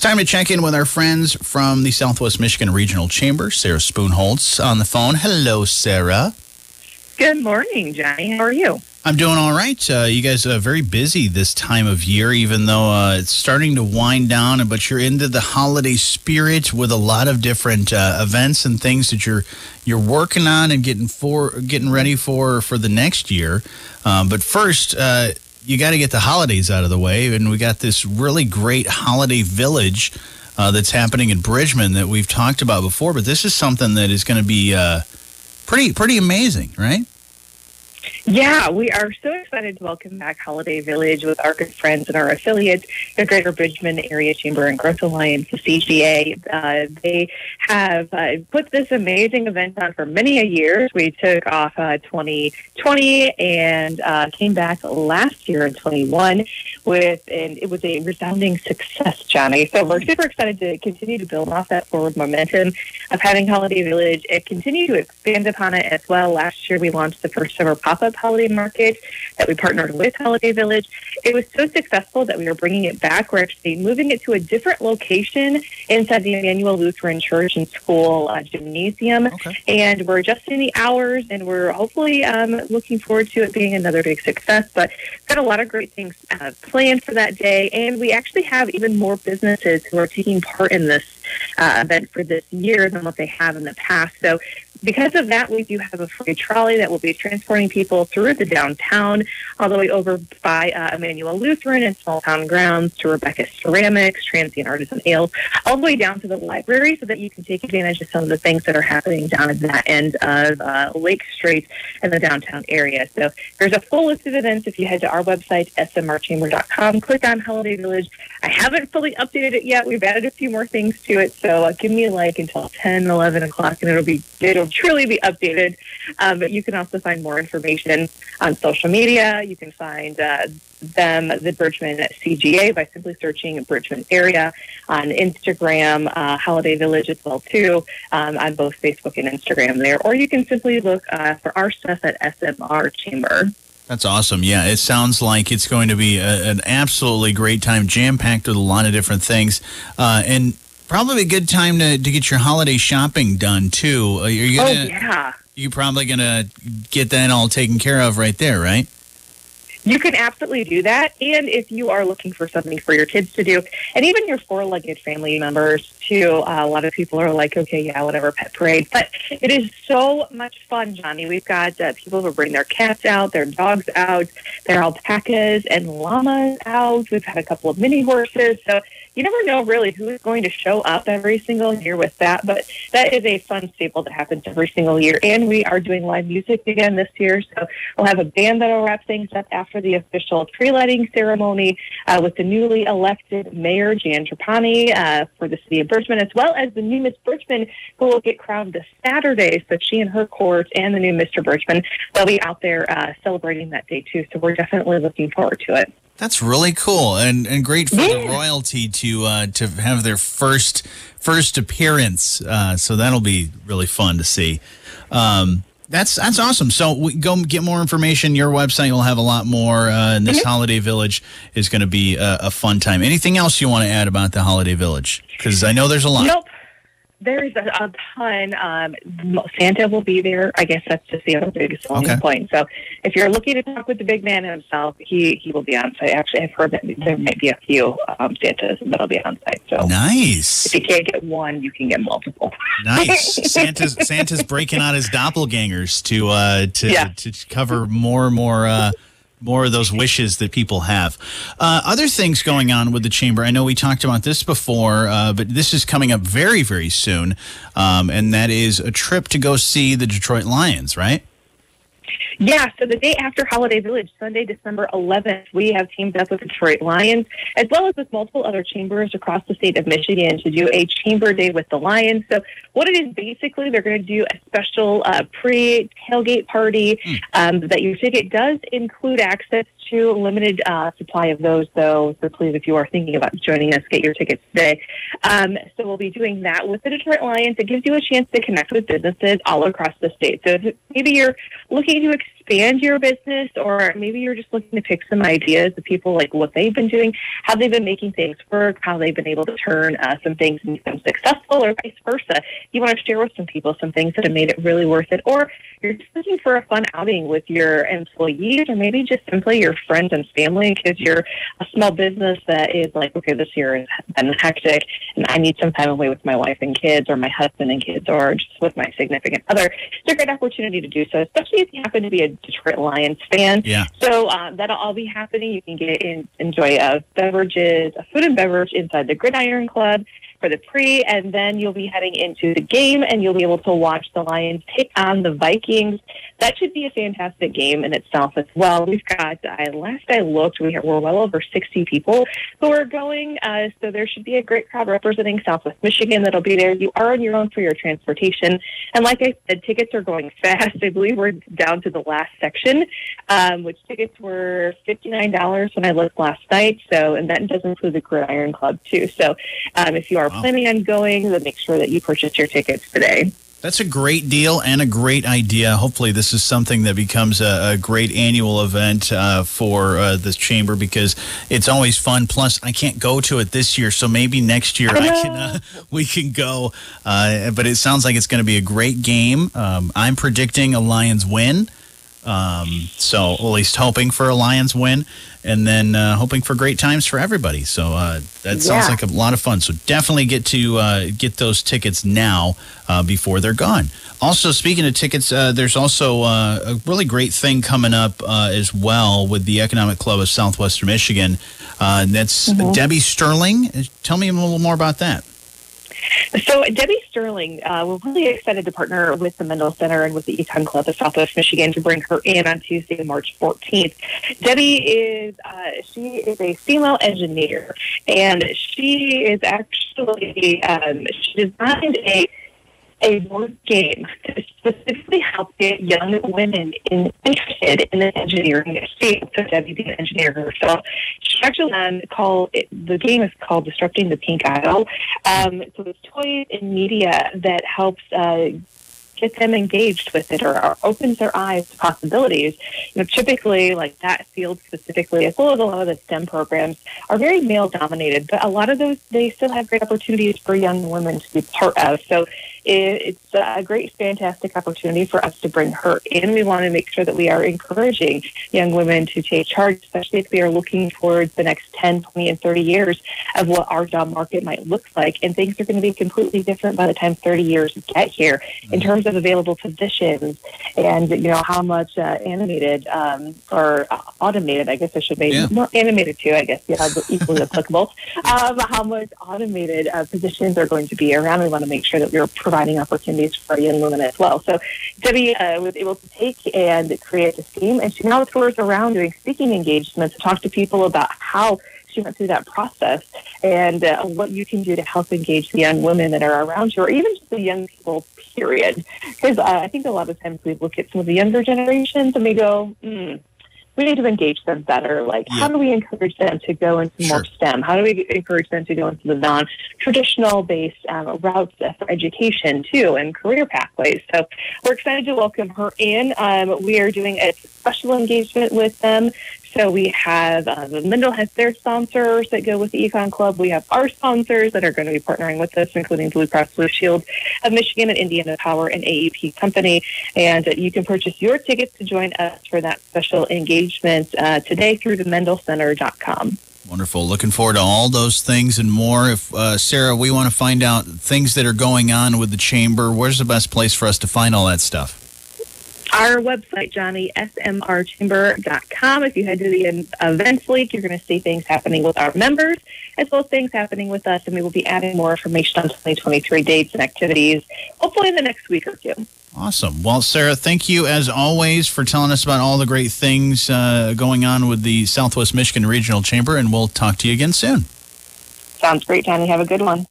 It's time to check in with our friends from the Southwest Michigan Regional Chamber. Sarah Spoonholtz on the phone. Hello, Sarah. Good morning, Johnny. How are you? I'm doing all right. Uh, you guys are very busy this time of year, even though uh, it's starting to wind down. But you're into the holiday spirit with a lot of different uh, events and things that you're you're working on and getting for getting ready for for the next year. Um, but first, uh, you got to get the holidays out of the way, and we got this really great holiday village uh, that's happening in Bridgman that we've talked about before. But this is something that is going to be uh, pretty pretty amazing, right? Yeah, we are so excited to welcome back Holiday Village with our good friends and our affiliates, the Greater Bridgman Area Chamber and Growth Alliance, the CGA. Uh, they have uh, put this amazing event on for many a years. We took off uh, 2020 and uh, came back last year in 21 with, and it was a resounding success, Johnny. So we're super excited to continue to build off that forward momentum of having Holiday Village and continue to expand upon it as well. Last year we launched the first ever pop up holiday market that we partnered with Holiday Village. It was so successful that we are bringing it back. We're actually moving it to a different location inside the Emmanuel Lutheran Church and School uh, gymnasium. Okay. And we're adjusting the hours and we're hopefully um, looking forward to it being another big success. But we've got a lot of great things uh, planned for that day. And we actually have even more businesses who are taking part in this uh, event for this year than what they have in the past. So because of that, we do have a free trolley that will be transporting people through the downtown, all the way over by uh, Emmanuel Lutheran and small town grounds to Rebecca Ceramics, Transient Artisan Ale, all the way down to the library so that you can take advantage of some of the things that are happening down at that end of uh, Lake Street and the downtown area. So there's a full list of events if you head to our website, smrchamber.com, click on Holiday Village. I haven't fully updated it yet. We've added a few more things to it. So uh, give me a like until 10, 11 o'clock and it'll be, it'll truly be updated. Um, but you can also find more information on social media. You can find uh, them, the Bridgman CGA, by simply searching Bridgman area on Instagram, uh, Holiday Village as well too, um, on both Facebook and Instagram there. Or you can simply look uh, for our stuff at SMR Chamber. That's awesome. Yeah, it sounds like it's going to be a, an absolutely great time, jam packed with a lot of different things. Uh, and probably a good time to, to get your holiday shopping done too. Are you gonna, oh yeah. You're probably gonna get that all taken care of right there, right? You can absolutely do that. And if you are looking for something for your kids to do, and even your four legged family members too, uh, a lot of people are like, okay, yeah, whatever, pet parade. But it is so much fun, Johnny. We've got uh, people who bring their cats out, their dogs out, their alpacas and llamas out. We've had a couple of mini horses. So you never know really who is going to show up every single year with that, but that is a fun staple that happens every single year. And we are doing live music again this year, so we'll have a band that'll wrap things up after the official tree lighting ceremony uh, with the newly elected mayor Jan Trapani uh, for the city of Bridgman, as well as the new Miss Bridgman who will get crowned this Saturday. So she and her court and the new Mr. Bridgman, they'll be out there uh, celebrating that day too. So we're definitely looking forward to it. That's really cool and, and great for yeah. the royalty to uh, to have their first first appearance. Uh, so that'll be really fun to see. Um, that's that's awesome. So we go get more information. Your website will have a lot more. Uh, and this mm-hmm. holiday village is going to be a, a, fun time. Anything else you want to add about the holiday village? Because I know there's a lot. Nope. There's a, a ton. Um, Santa will be there. I guess that's just the other biggest okay. point. So if you're looking to talk with the big man himself, he, he will be on site. Actually, I've heard that there might be a few um, Santas that'll be on site. So nice. If you can't get one, you can get multiple. Nice. Santa's Santa's breaking out his doppelgangers to uh, to yeah. to cover more and more. Uh, more of those wishes that people have. Uh, other things going on with the chamber. I know we talked about this before, uh, but this is coming up very, very soon, um, and that is a trip to go see the Detroit Lions, right? Yeah, so the day after Holiday Village, Sunday, December 11th, we have teamed up with Detroit Lions, as well as with multiple other chambers across the state of Michigan to do a chamber day with the Lions. So, what it is basically, they're going to do a special uh, pre tailgate party mm. um, that your ticket does include access to a limited uh, supply of those, though. So, please, if you are thinking about joining us, get your tickets today. Um, so, we'll be doing that with the Detroit Lions. It gives you a chance to connect with businesses all across the state. So, if maybe you're looking to expand your business, or maybe you're just looking to pick some ideas of people like what they've been doing, how they've been making things work, how they've been able to turn uh, some things and successful, or vice versa. You want to share with some people some things that have made it really worth it, or you're just looking for a fun outing with your employees, or maybe just simply your friends and family because you're a small business that is like, okay, this year has been hectic, and I need some time away with my wife and kids, or my husband and kids, or just with my significant other. It's a great opportunity to do so, especially if you happen to be a Detroit Lions fan. Yeah. So uh, that'll all be happening. You can get in, enjoy uh, beverages, uh, food and beverage inside the Gridiron Club for the pre, and then you'll be heading into the game, and you'll be able to watch the Lions take on the Vikings. That should be a fantastic game in itself as well. We've got, last I looked, we we're well over 60 people who are going, uh, so there should be a great crowd representing Southwest Michigan that'll be there. You are on your own for your transportation, and like I said, tickets are going fast. I believe we're down to the last section, um, which tickets were $59 when I looked last night. So, and that does include the Gridiron Club too. So, um, if you are wow. planning on going, then make sure that you purchase your tickets today. That's a great deal and a great idea. Hopefully, this is something that becomes a, a great annual event uh, for uh, this chamber because it's always fun. Plus, I can't go to it this year, so maybe next year I can uh, we can go. Uh, but it sounds like it's going to be a great game. Um, I'm predicting a Lions win. Um, so at least hoping for a Lions win, and then uh, hoping for great times for everybody. So uh, that sounds yeah. like a lot of fun. So definitely get to uh, get those tickets now uh, before they're gone. Also, speaking of tickets, uh, there's also uh, a really great thing coming up as well with the Economic Club of Southwestern Michigan. that's mm-hmm. Debbie Sterling. Tell me a little more about that. So Debbie Sterling, uh, we're really excited to partner with the Mendel Center and with the Econ Club of Southwest Michigan to bring her in on Tuesday, March 14th. Debbie is uh, she is a female engineer, and she is actually um, she designed a a board game to specifically help get young women in, interested in the engineering field. So Debbie engineer herself, she actually um, called it, the game is called Disrupting the Pink Aisle. Um, so it's toys and media that helps uh, get them engaged with it or, or, opens their eyes to possibilities. You know, typically, like that field specifically, as well as a lot of the STEM programs, are very male dominated, but a lot of those they still have great opportunities for young women to be part of. So it's a great, fantastic opportunity for us to bring her in. We want to make sure that we are encouraging young women to take charge, especially if we are looking towards the next 10, 20, and 30 years of what our job market might look like. And things are going to be completely different by the time 30 years get here in mm-hmm. terms of available positions and, you know, how much uh, animated um, or automated, I guess I should make yeah. more animated too, I guess, yeah, equally applicable, um, how much automated uh, positions are going to be around. We want to make sure that we're providing opportunities for young women as well. So Debbie uh, was able to take and create this team, and she now tours around doing speaking engagements to talk to people about how she went through that process and uh, what you can do to help engage the young women that are around you, or even just the young people, period. Because uh, I think a lot of times we look at some of the younger generations and we go, mm, we need to engage them better. Like, yeah. how do we encourage them to go into sure. more STEM? How do we encourage them to go into the non-traditional based um, routes for education too, and career pathways? So we're excited to welcome her in. Um, we are doing a special engagement with them so we have the Mendel has their sponsors that go with the Econ Club. We have our sponsors that are going to be partnering with us, including Blue Cross Blue Shield of Michigan and Indiana Power and AEP Company. And you can purchase your tickets to join us for that special engagement uh, today through the mendelcenter.com. Wonderful. Looking forward to all those things and more. If uh, Sarah, we want to find out things that are going on with the chamber, where's the best place for us to find all that stuff? Our website, Johnny, johnnysmrchamber.com. If you head to the events link, you're going to see things happening with our members as well as things happening with us. And we will be adding more information on 2023 dates and activities, hopefully in the next week or two. Awesome. Well, Sarah, thank you as always for telling us about all the great things uh, going on with the Southwest Michigan Regional Chamber. And we'll talk to you again soon. Sounds great, Johnny. Have a good one.